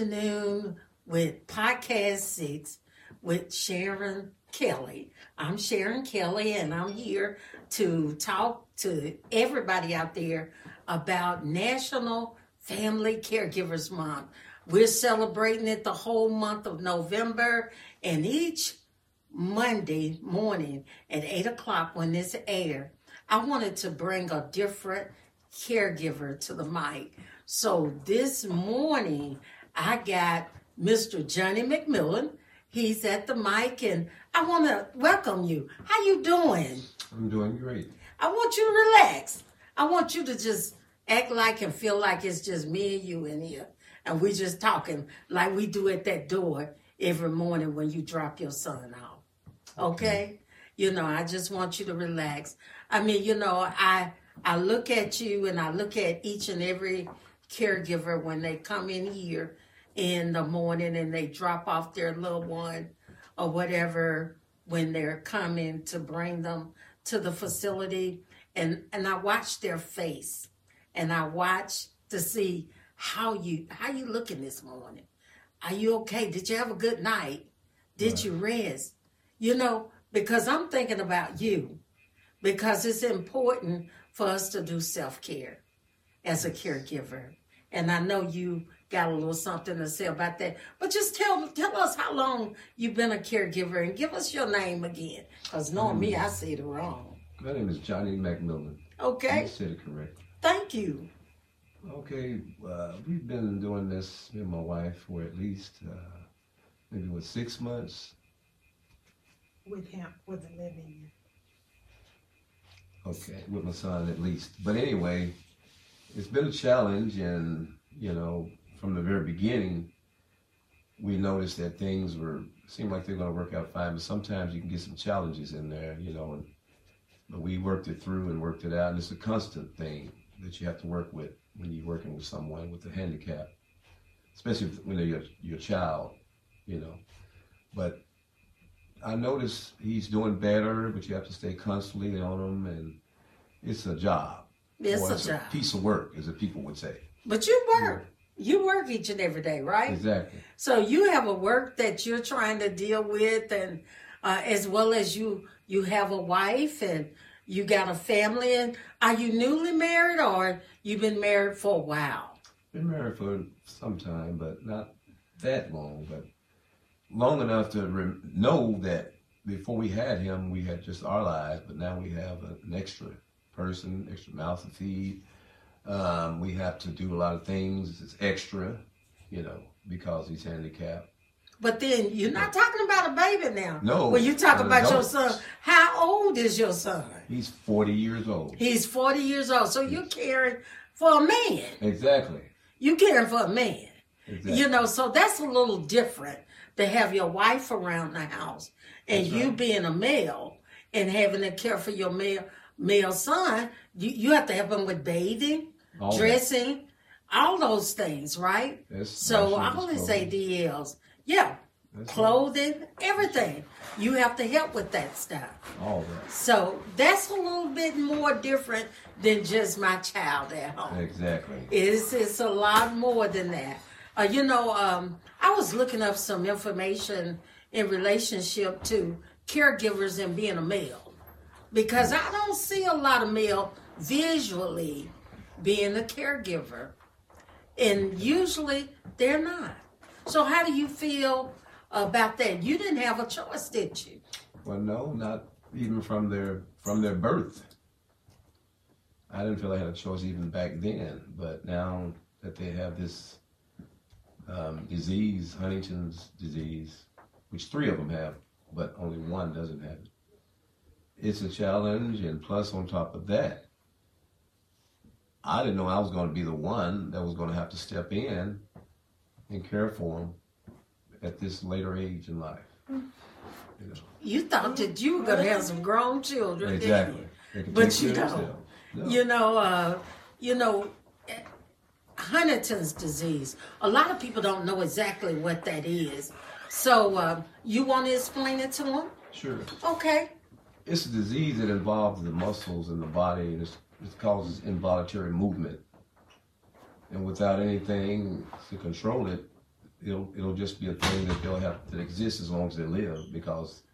afternoon with Podcast 6 with Sharon Kelly. I'm Sharon Kelly, and I'm here to talk to everybody out there about National Family Caregivers Month. We're celebrating it the whole month of November, and each Monday morning at 8 o'clock when this air, I wanted to bring a different caregiver to the mic. So this morning, I got Mr. Johnnie McMillon. He's at the mic, and I want to welcome you. How you doing? I'm doing great. I want you to relax. I want you to just act like and feel like it's just me and you in here, and we just talking like we do at that door every morning when you drop your son off. Okay? okay? You know, I just want you to relax. I mean, you know, I I look at you and I look at each and every caregiver when they come in here in the morning and they drop off their little one or whatever when they're coming to bring them to the facility and and I watch their face and I watch to see how you how you looking this morning. Are you okay? Did you have a good night? Did right. you rest? You know, because I'm thinking about you because it's important for us to do self care as a caregiver. And I know you got a little something to say about that. But just tell tell us how long you've been a caregiver and give us your name again. Because knowing me, I say it wrong. My name is Johnnie McMillon. Okay. You said it correct. Thank you. Okay, uh, we've been doing this, me and my wife, for at least uh, maybe what six months. With him, with the living. Okay, with my son at least. But anyway, it's been a challenge, and you know, from the very beginning, we noticed that things were seemed like they're going to work out fine. But sometimes you can get some challenges in there, you know. And but we worked it through and worked it out, and it's a constant thing that you have to work with when you're working with someone with a handicap, especially when they're your, your child, you know. But I notice he's doing better, but you have to stay constantly on him, and it's a job. It's, a, it's a, job. piece of work, as the people would say. But you work. You work each and every day, right? Exactly. So you have a work that you're trying to deal with, and uh, as well as you, you have a wife and you got a family. And are you newly married, or you've been married for a while? Been married for some time, but not that long. But long enough to re- know that before we had him, we had just our lives, but now we have an extra person, extra mouth to feed. Um, we have to do a lot of things. It's extra, you know, because he's handicapped. But then you're not talking about a baby now. No. When you talk about adult. your son, how old is your son? He's 40 years old. He's 40 years old. So you're caring for a man. Exactly. You're caring for a man. Exactly. You know, so that's a little different to have your wife around the house and That's you right. being a male and having to care for your male male son, you, you have to help him with bathing, all dressing, that. all those things, right? That's so I always say DLs. Yeah. That's clothing, everything. You have to help with that stuff. All that. So that's a little bit more different than just my child at home. Exactly. It's, it's a lot more than that. Uh, you know, um, I was looking up some information in relationship to caregivers and being a male because I don't see a lot of male visually being a caregiver, and usually they're not. So, how do you feel about that? You didn't have a choice, did you? Well, no, not even from their from their birth. I didn't feel I had a choice even back then, but now that they have this um, disease, Huntington's disease, which three of them have, but only one doesn't have it. It's a challenge, and plus, on top of that, I didn't know I was going to be the one that was going to have to step in and care for them at this later age in life. You, know. you thought that you were going to have some grown children, exactly. But you know, no. you know, uh, you know, Huntington's disease. A lot of people don't know exactly what that is. So uh, you want to explain it to them? Sure. Okay. It's a disease that involves the muscles in the body and it causes involuntary movement. and without anything to control it, it'll it'll just be a thing that they'll have to exist as long as they live because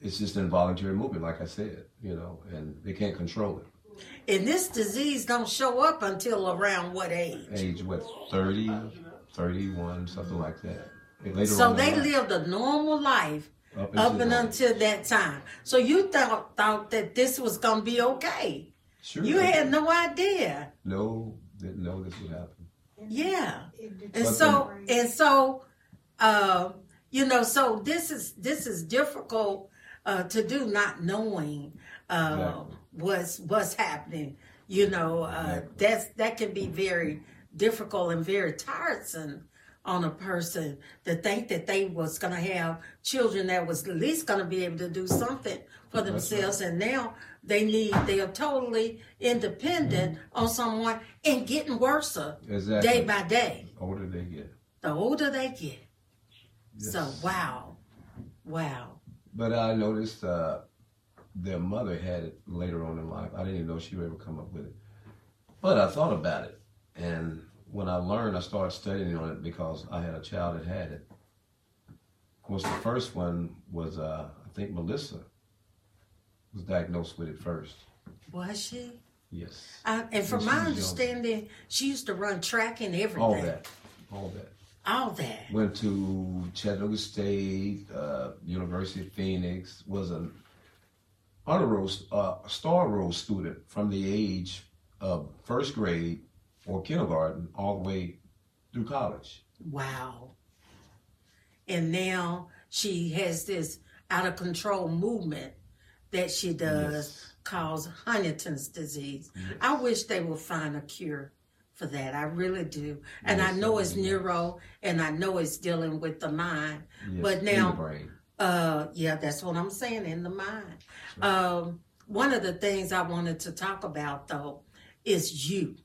it's just involuntary movement, like I said, you know, and they can't control it. And this disease don't show up until around what age? Age what 30, 31, something like that. Later So they life, lived a normal life up, up and that. until that time. So you thought thought that this was gonna be okay. Sure. You had no idea. no didn't know this would happen. Yeah. And so and so uh you know, so this is this is difficult uh to do not knowing uh Exactly. what's what's happening. You know, uh Exactly. that's that can be very difficult and very tiresome on a person to think that they was gonna have children that was at least gonna be able to do something for themselves and now they need they are totally independent on someone and getting worse Exactly. day by day The older they get. the older they get. So wow, wow. But I noticed uh, their mother had it later on in life. I didn't even know she would ever come up with it. But I thought about it. And when I learned, I started studying on it because I had a child that had it. Of course, the first one was, uh, I think Melissa was diagnosed with it first. Was she? Yes. I, and from my was young. understanding, she used to run track and everything. All that. All that. All that. Went to Chattanooga State, uh, University of Phoenix. Was an honor roll, uh, star roll student from the age of first grade or kindergarten all the way through college. Wow. And now she has this out of control movement that she does Yes. called Huntington's disease. Yes. I wish they would find a cure for that. I really do. And I know it's neuro and I know it's dealing with the mind. Yes, But now-. Uh, yeah, that's what I'm saying in the mind. Um, one of the things I wanted to talk about though is you,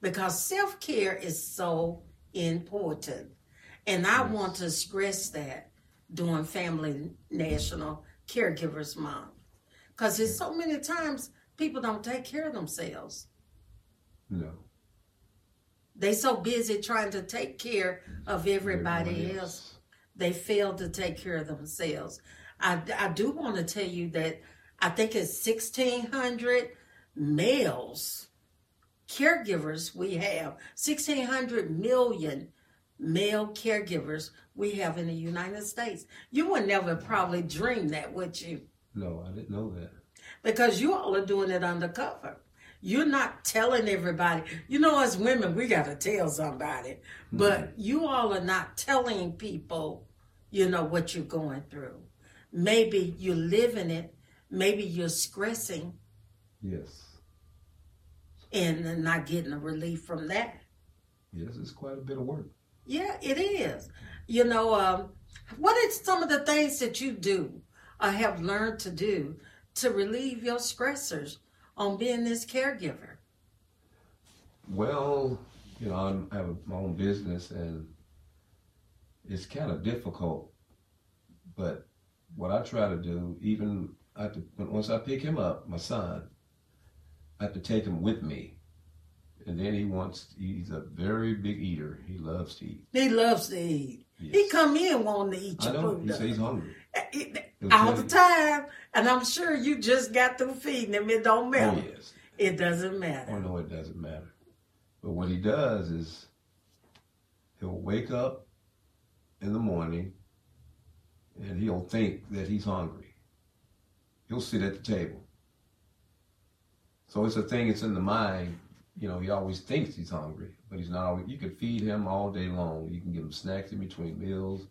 because self care is so important, and I Yes. want to stress that during Family National Caregivers Month, because there's so many times people don't take care of themselves. No. They so busy trying to take care of everybody Everyone else they fail to take care of themselves. I, I do want to tell you that I think it's 1,600 males, caregivers we have, 1,600 million male caregivers we have in the United States. You would never probably dream that, would you? No, I didn't know that. Because you all are doing it undercover. You're not telling everybody. You know, as women, we got to tell somebody. But mm-hmm. you all are not telling people, you know, what you're going through. Maybe you're living it. Maybe you're stressing Yes. And not getting a relief from that. Yes, it's quite a bit of work. Yeah, it is. You know, um, what are some of the things that you do or have learned to do to relieve your stressors on being this caregiver? Well, you know, I'm, I have my own business and it's kind of difficult. But what I try to do, even I have once I pick him up, my son, I have to take him with me. And then he wants, he's a very big eater. He loves to eat. He loves to eat. He come in wanting to eat I know, food. he says he's hungry. Eh, eh, he'll eh, all the time. And I'm sure you just got through feeding him. It don't Oh, matter. yes. It doesn't matter. Oh, no, it doesn't matter. But what he does is he'll wake up in the morning and he'll think that he's hungry. He'll sit at the table. So it's a thing, it's in the mind. You know, he always thinks he's hungry, but he's not always. You can feed him all day long. You can give him snacks in between meals.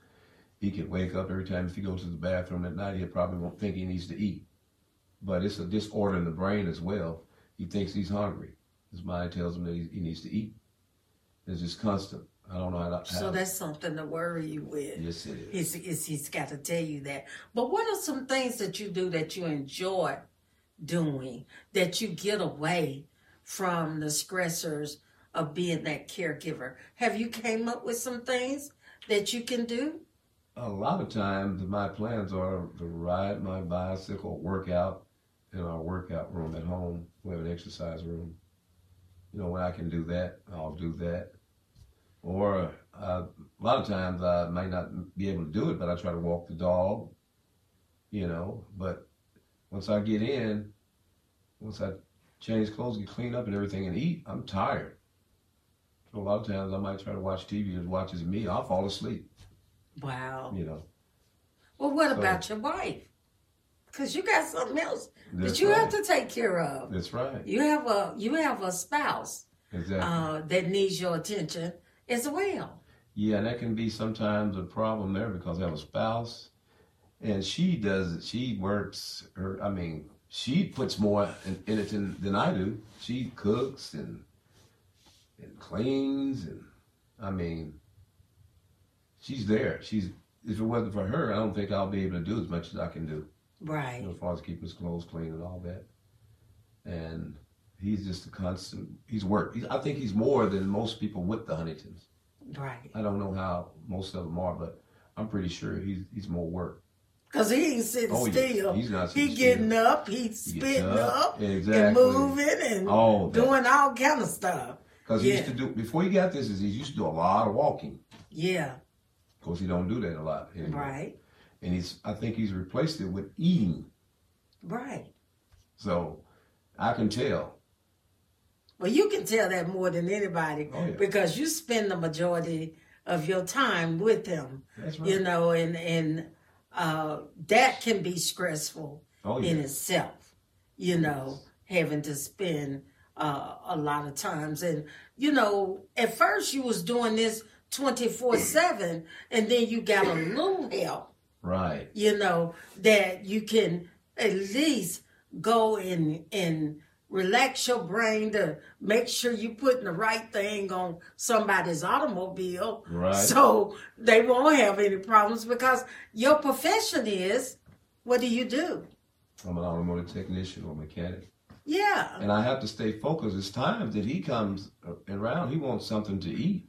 He can wake up every time if he goes to the bathroom at night, he probably won't think he needs to eat. But it's a disorder in the brain as well. He thinks he's hungry. His mind tells him that he, he needs to eat. It's just constant. I don't know how to. So how- that's something to worry you with. yes, it is. He's, he's, he's got to tell you that. But what are some things that you do that you enjoy doing, that you get away from the stressors of being that caregiver? Have you came up with some things that you can do? A lot of times, my plans are to ride my bicycle, work out in our workout room at home. We have an exercise room. you know, when I can do that, I'll do that. Or uh, a lot of times I may not be able to do it, but I try to walk the dog, you know. But once I get in, once I change clothes, get clean up and everything, and eat, I'm tired. So a lot of times I might try to watch TV. As watches me, I'll fall asleep. Wow. You know. Well, what So- about your wife? Because you got something else that you right. have to take care of. That's right. You have a you have a spouse Exactly. uh, that needs your attention as well. Yeah, and that can be sometimes a problem there because I have a spouse, and she does. She works. Her, I mean, she puts more in, in it than, than I do. She cooks and and cleans, and I mean, she's there. She's. If it wasn't for her, I don't think I'll be able to do as much as I can do. Right. You know, as far as keeping his clothes clean and all that. And he's just a constant. He's work. He's, I think he's more than most people with the Huntingtons. Right. I don't know how most of them are, but I'm pretty sure he's he's more work. Because he ain't sitting Oh, yeah. still. He's not he getting still. up, he's He spitting up, exactly. and moving and that- doing all kind of stuff. Because he used to do before he got this disease, he used to do a lot of walking. Yeah. Of course, he don't do that a lot anymore. Right. And he's I think he's replaced it with eating. Right. So I can tell. Well, you can tell that more than anybody Oh, yeah. because you spend the majority of your time with him. That's right. You know, and and uh, that can be stressful oh yeah. in itself. You know, having to spend uh, a lot of times, and you know, at first you was doing this twenty four seven, and then you got a little help. Right. You know that you can at least go and and relax your brain to make sure you're putting the right thing on somebody's automobile Right. so they won't have any problems because your profession is what do you do I'm an automotive technician or mechanic. yeah And I have to stay focused. it's times that he comes around, he wants something to eat.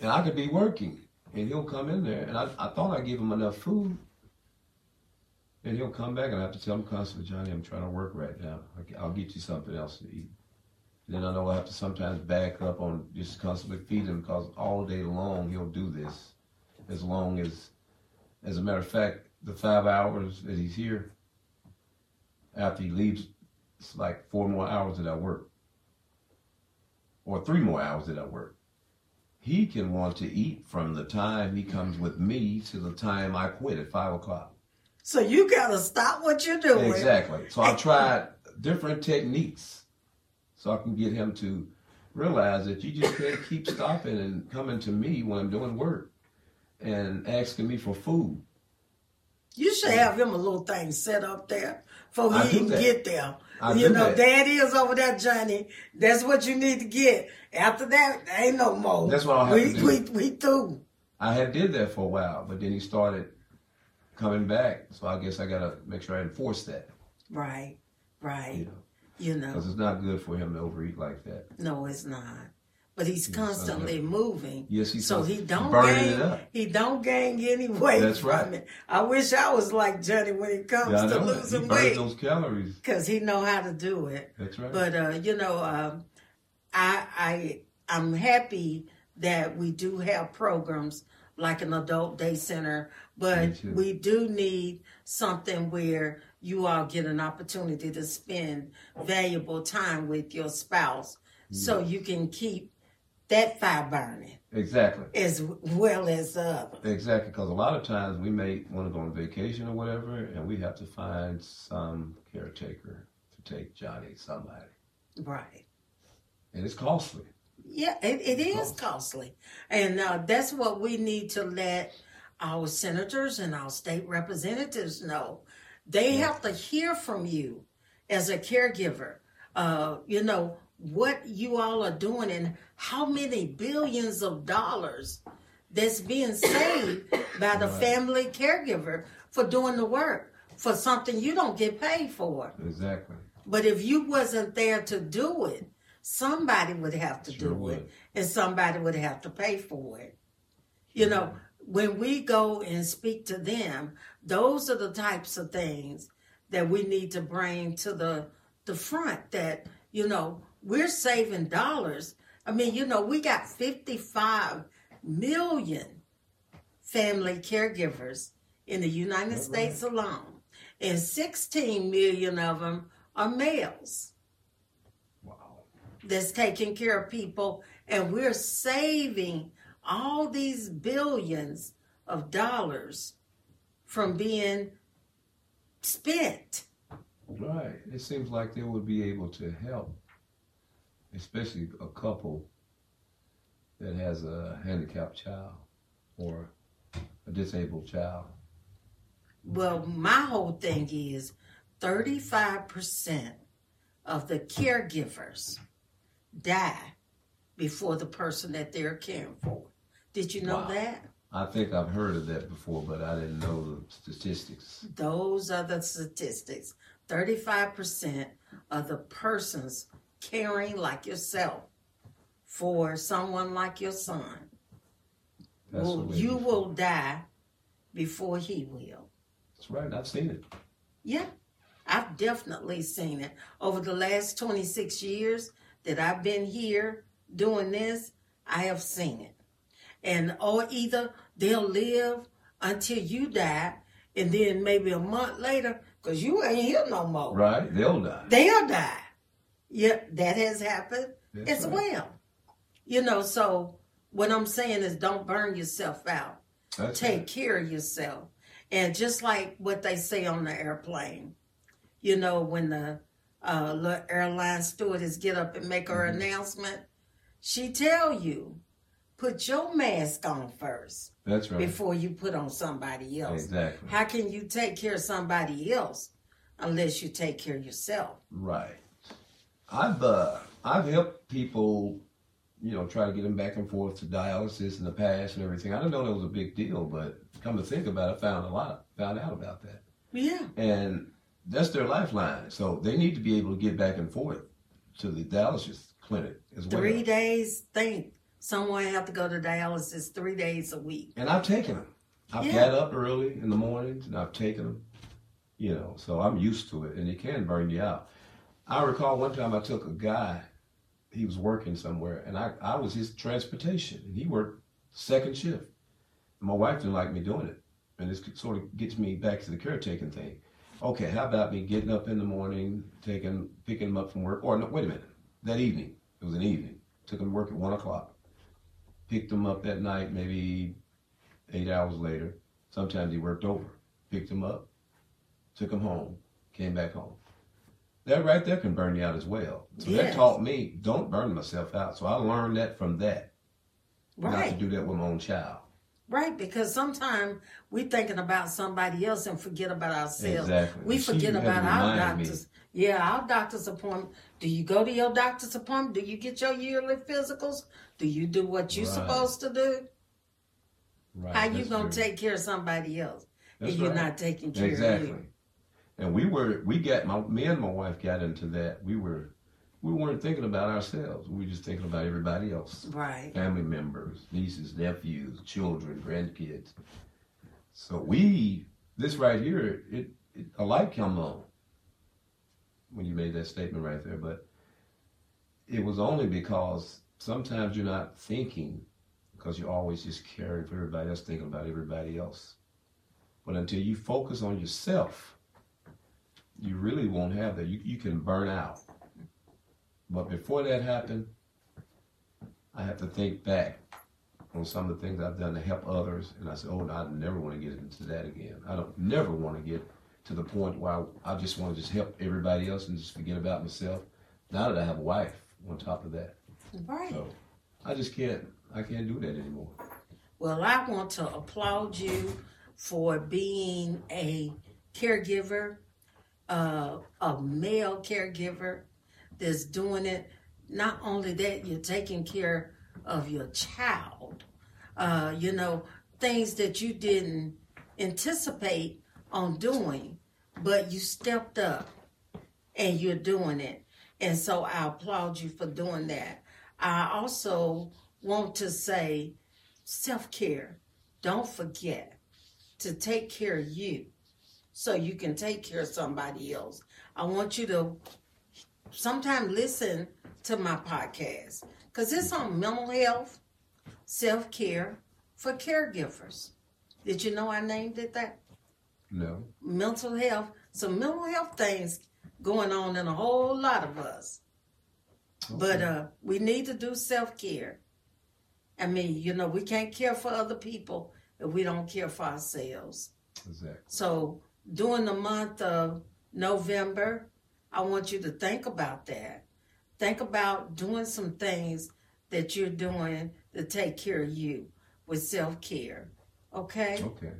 And I could be working, and he'll come in there, and I, I thought I gave him enough food. And he'll come back, and I have to tell him constantly, Johnny, I'm trying to work right now. I'll get you something else to eat. And then I know I have to sometimes back up on just constantly feed him because all day long he'll do this. As long as, as a matter of fact, the five hours that he's here, after he leaves, it's like four more hours that I work, or three more hours that I work. He can want to eat from the time he comes with me to the time I quit at five o'clock. So you gotta stop what you're doing Exactly. So I tried different techniques so I can get him to realize that you just can't keep stopping and coming to me when I'm doing work and asking me for food. you should have him a little thing set up there for I he can that. get there I you know that. is over there johnny that's what you need to get after that ain't no more That's what I'll have we, to do. we, we through I had did that for a while, but then he started coming back. So I guess I gotta make sure I enforce that, right right you know, you know because it's not good for him to overeat like that. No, it's not. But he's Yes, constantly moving. Yes, he's so he don't gain. He don't gain any weight. That's right. it. I wish I was like Johnny when it comes Yeah, to. He losing burns weight, those calories. because he know how to do it. That's right. But uh, you know, um, I I I'm happy that we do have programs like an adult day center, but we do need something where you all get an opportunity to spend valuable time with your spouse, so you can keep that fire burning exactly. as well as the other. Exactly, because a lot of times we may want to go on vacation or whatever, and we have to find some caretaker to take Johnny, somebody, Right. and it's costly. Yeah, it, it is costly. And uh, that's what we need to let our senators and our state representatives know. They have to hear from you as a caregiver, uh, you know, what you all are doing and how many billions of dollars that's being saved by the Right. family caregiver for doing the work for something you don't get paid for. Exactly. But if you wasn't there to do it, somebody would have to Sure do would. it, and somebody would have to pay for it. You know, when we go and speak to them, those are the types of things that we need to bring to the the front. That You know, we're saving dollars. I mean, you know, we got 55 million family caregivers in the United That's States alone, and 16 million of them are males. That's taking care of people, and we're saving all these billions of dollars from being spent. Right. It seems like they would be able to help, especially a couple that has a handicapped child or a disabled child. Well, my whole thing is 35% of the caregivers die before the person that they're caring for. Did you know Wow. that? I think I've heard of that before, but I didn't know the statistics. Those are the statistics. 35% of the persons caring like yourself for someone like your son, will, you will die before he will. That's right. I've seen it. Yeah, I've definitely seen it. Over the last 26 years that I've been here doing this, I have seen it. And or either they'll live until you die, and then maybe a month later, because you ain't here no more, Right? They'll die. they'll die. Yeah, that has happened That's as right. well. You know, so what I'm saying is don't burn yourself out That's take right. care of yourself. And just like what they say on the airplane, you know, when the uh, little airline stewardess get up and make her Mhm. announcement, she tell you, put your mask on first That's right. before you put on somebody else. Exactly. How can you take care of somebody else unless you take care of yourself? Right. I've uh, I've helped people, you know, try to get them back and forth to dialysis in the past and everything. I didn't know that was a big deal, but come to think about it, I found a lot, found out about that, Yeah, and that's their lifeline. So they need to be able to get back and forth to the dialysis clinic as well. three days. Think someone have to go to dialysis three days a week. And I've taken them. I've Yeah. got up early in the mornings and I've taken them. You know, so I'm used to it, and it can burn you out. I recall one time I took a guy. He was working somewhere, and I, I was his transportation, and he worked second shift. And my wife didn't like me doing it, and this sort of gets me back to the caretaking thing. Okay, how about me getting up in the morning, taking picking him up from work, or no, wait a minute, that evening it was an evening. Took him to work at one o'clock. Picked him up that night, maybe eight hours later. Sometimes he worked over. Picked him up, took him home, came back home. That right there can burn you out as well. So that taught me don't burn myself out. So I learned that from that, not to do that with my own child. Right, because sometimes we're thinking about somebody else and forget about ourselves. Exactly. We she forget about our remind me. doctors. Yeah, our doctor's appointment. Do you go to your doctor's appointment? Do you get your yearly physicals? Do you do what you're Right. supposed to do? Right. How you gonna true. take care of somebody else That's if you're not taking care Exactly. of you? Exactly. And we were we got my me and my wife got into that. We were we weren't thinking about ourselves. We were just thinking about everybody else. Right. family members, nieces, nephews, children, grandkids. So we, this right here, it, it a light come on when you made that statement right there, but it was only because sometimes you're not thinking because you're always just caring for everybody else, thinking about everybody else. But until you focus on yourself, you really won't have that. You, you can burn out. But before that happened, I have to think back on some of the things I've done to help others, and I said, "Oh, no, I never want to get into that again. I don't never want to get to the point where I, I just want to just help everybody else and just forget about myself." Now that I have a wife on top of that, Right. so I just can't. I can't do that anymore. Well, I want to applaud you for being a caregiver, uh, a male caregiver that's doing it. Not only that, you're taking care of your child. Uh, you know, things that you didn't anticipate on doing, but you stepped up and you're doing it. And so I applaud you for doing that. I also want to say self care. Don't forget to take care of you so you can take care of somebody else. I want you to sometime listen to my podcast because it's on mental health, self care for caregivers. Did you know I named it that? No. Mental health. Some mental health things going on in a whole lot of us. But uh, we need to do self care. I mean, you know, we can't care for other people if we don't care for ourselves. exactly. So during the month of November, I want you to think about that. Think about doing some things that you're doing to take care of you with self care. Okay? Okay.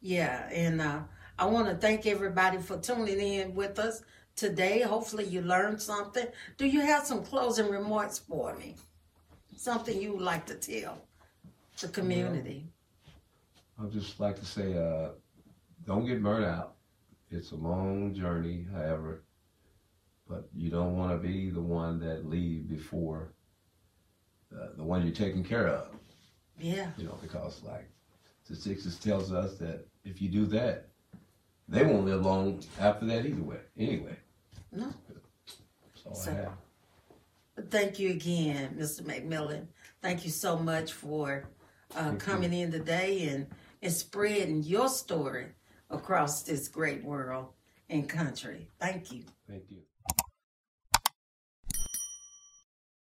Yeah, and uh, I want to thank everybody for tuning in with us today. Hopefully, you learned something. Do you have some closing remarks for me? Something you would like to tell the community? I'd just like to say, uh, don't get burned out. It's a long journey, however, but you don't want to be the one that leave before uh, the one you're taking care of. Yeah, You know, because like statistics tells us that if you do that, they won't live long after that either way. Anyway, no. that's all So- I have. Thank you again, Mr. McMillon. Thank you so much for uh, you. coming in today and, and spreading your story across this great world and country. Thank you. Thank you.